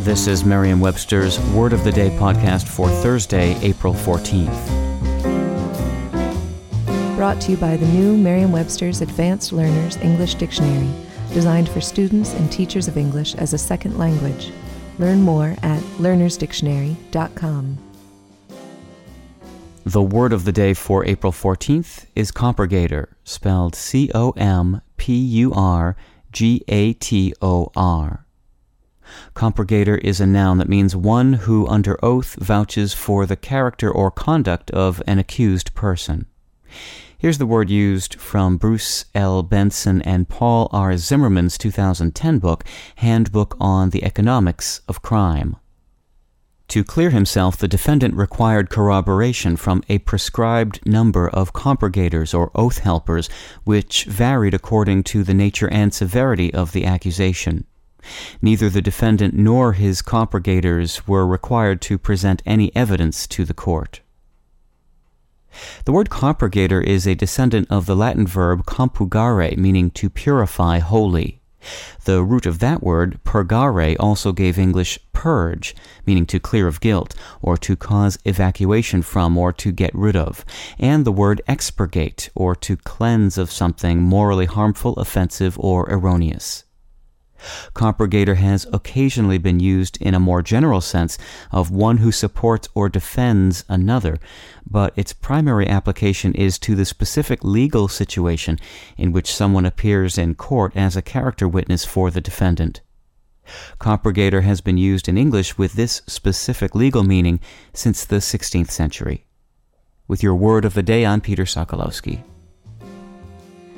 This is Merriam Webster's Word of the Day podcast for Thursday, April 14th. Brought to you by the new Merriam Webster's Advanced Learners English Dictionary, designed for students and teachers of English as a second language. Learn more at learnersdictionary.com. The word of the day for April 14th is compurgator, spelled C O M P U R G A T O R. Compurgator is a noun that means one who under oath vouches for the character or conduct of an accused person. Here's the word used from Bruce L. Benson and Paul R. Zimmerman's 2010 book, Handbook on the Economics of Crime. To clear himself, the defendant required corroboration from a prescribed number of compurgators or oath helpers, which varied according to the nature and severity of the accusation. Neither the defendant nor his compurgators were required to present any evidence to the court. The word compurgator is a descendant of the Latin verb compurgare, meaning to purify wholly. The root of that word, purgare, also gave English purge, meaning to clear of guilt, or to cause evacuation from, or to get rid of, and the word expurgate, or to cleanse of something morally harmful, offensive, or erroneous. Compurgator has occasionally been used in a more general sense of one who supports or defends another, but its primary application is to the specific legal situation in which someone appears in court as a character witness for the defendant. Compurgator has been used in English with this specific legal meaning since the 16th century. With your word of the day, I'm Peter Sokolowski.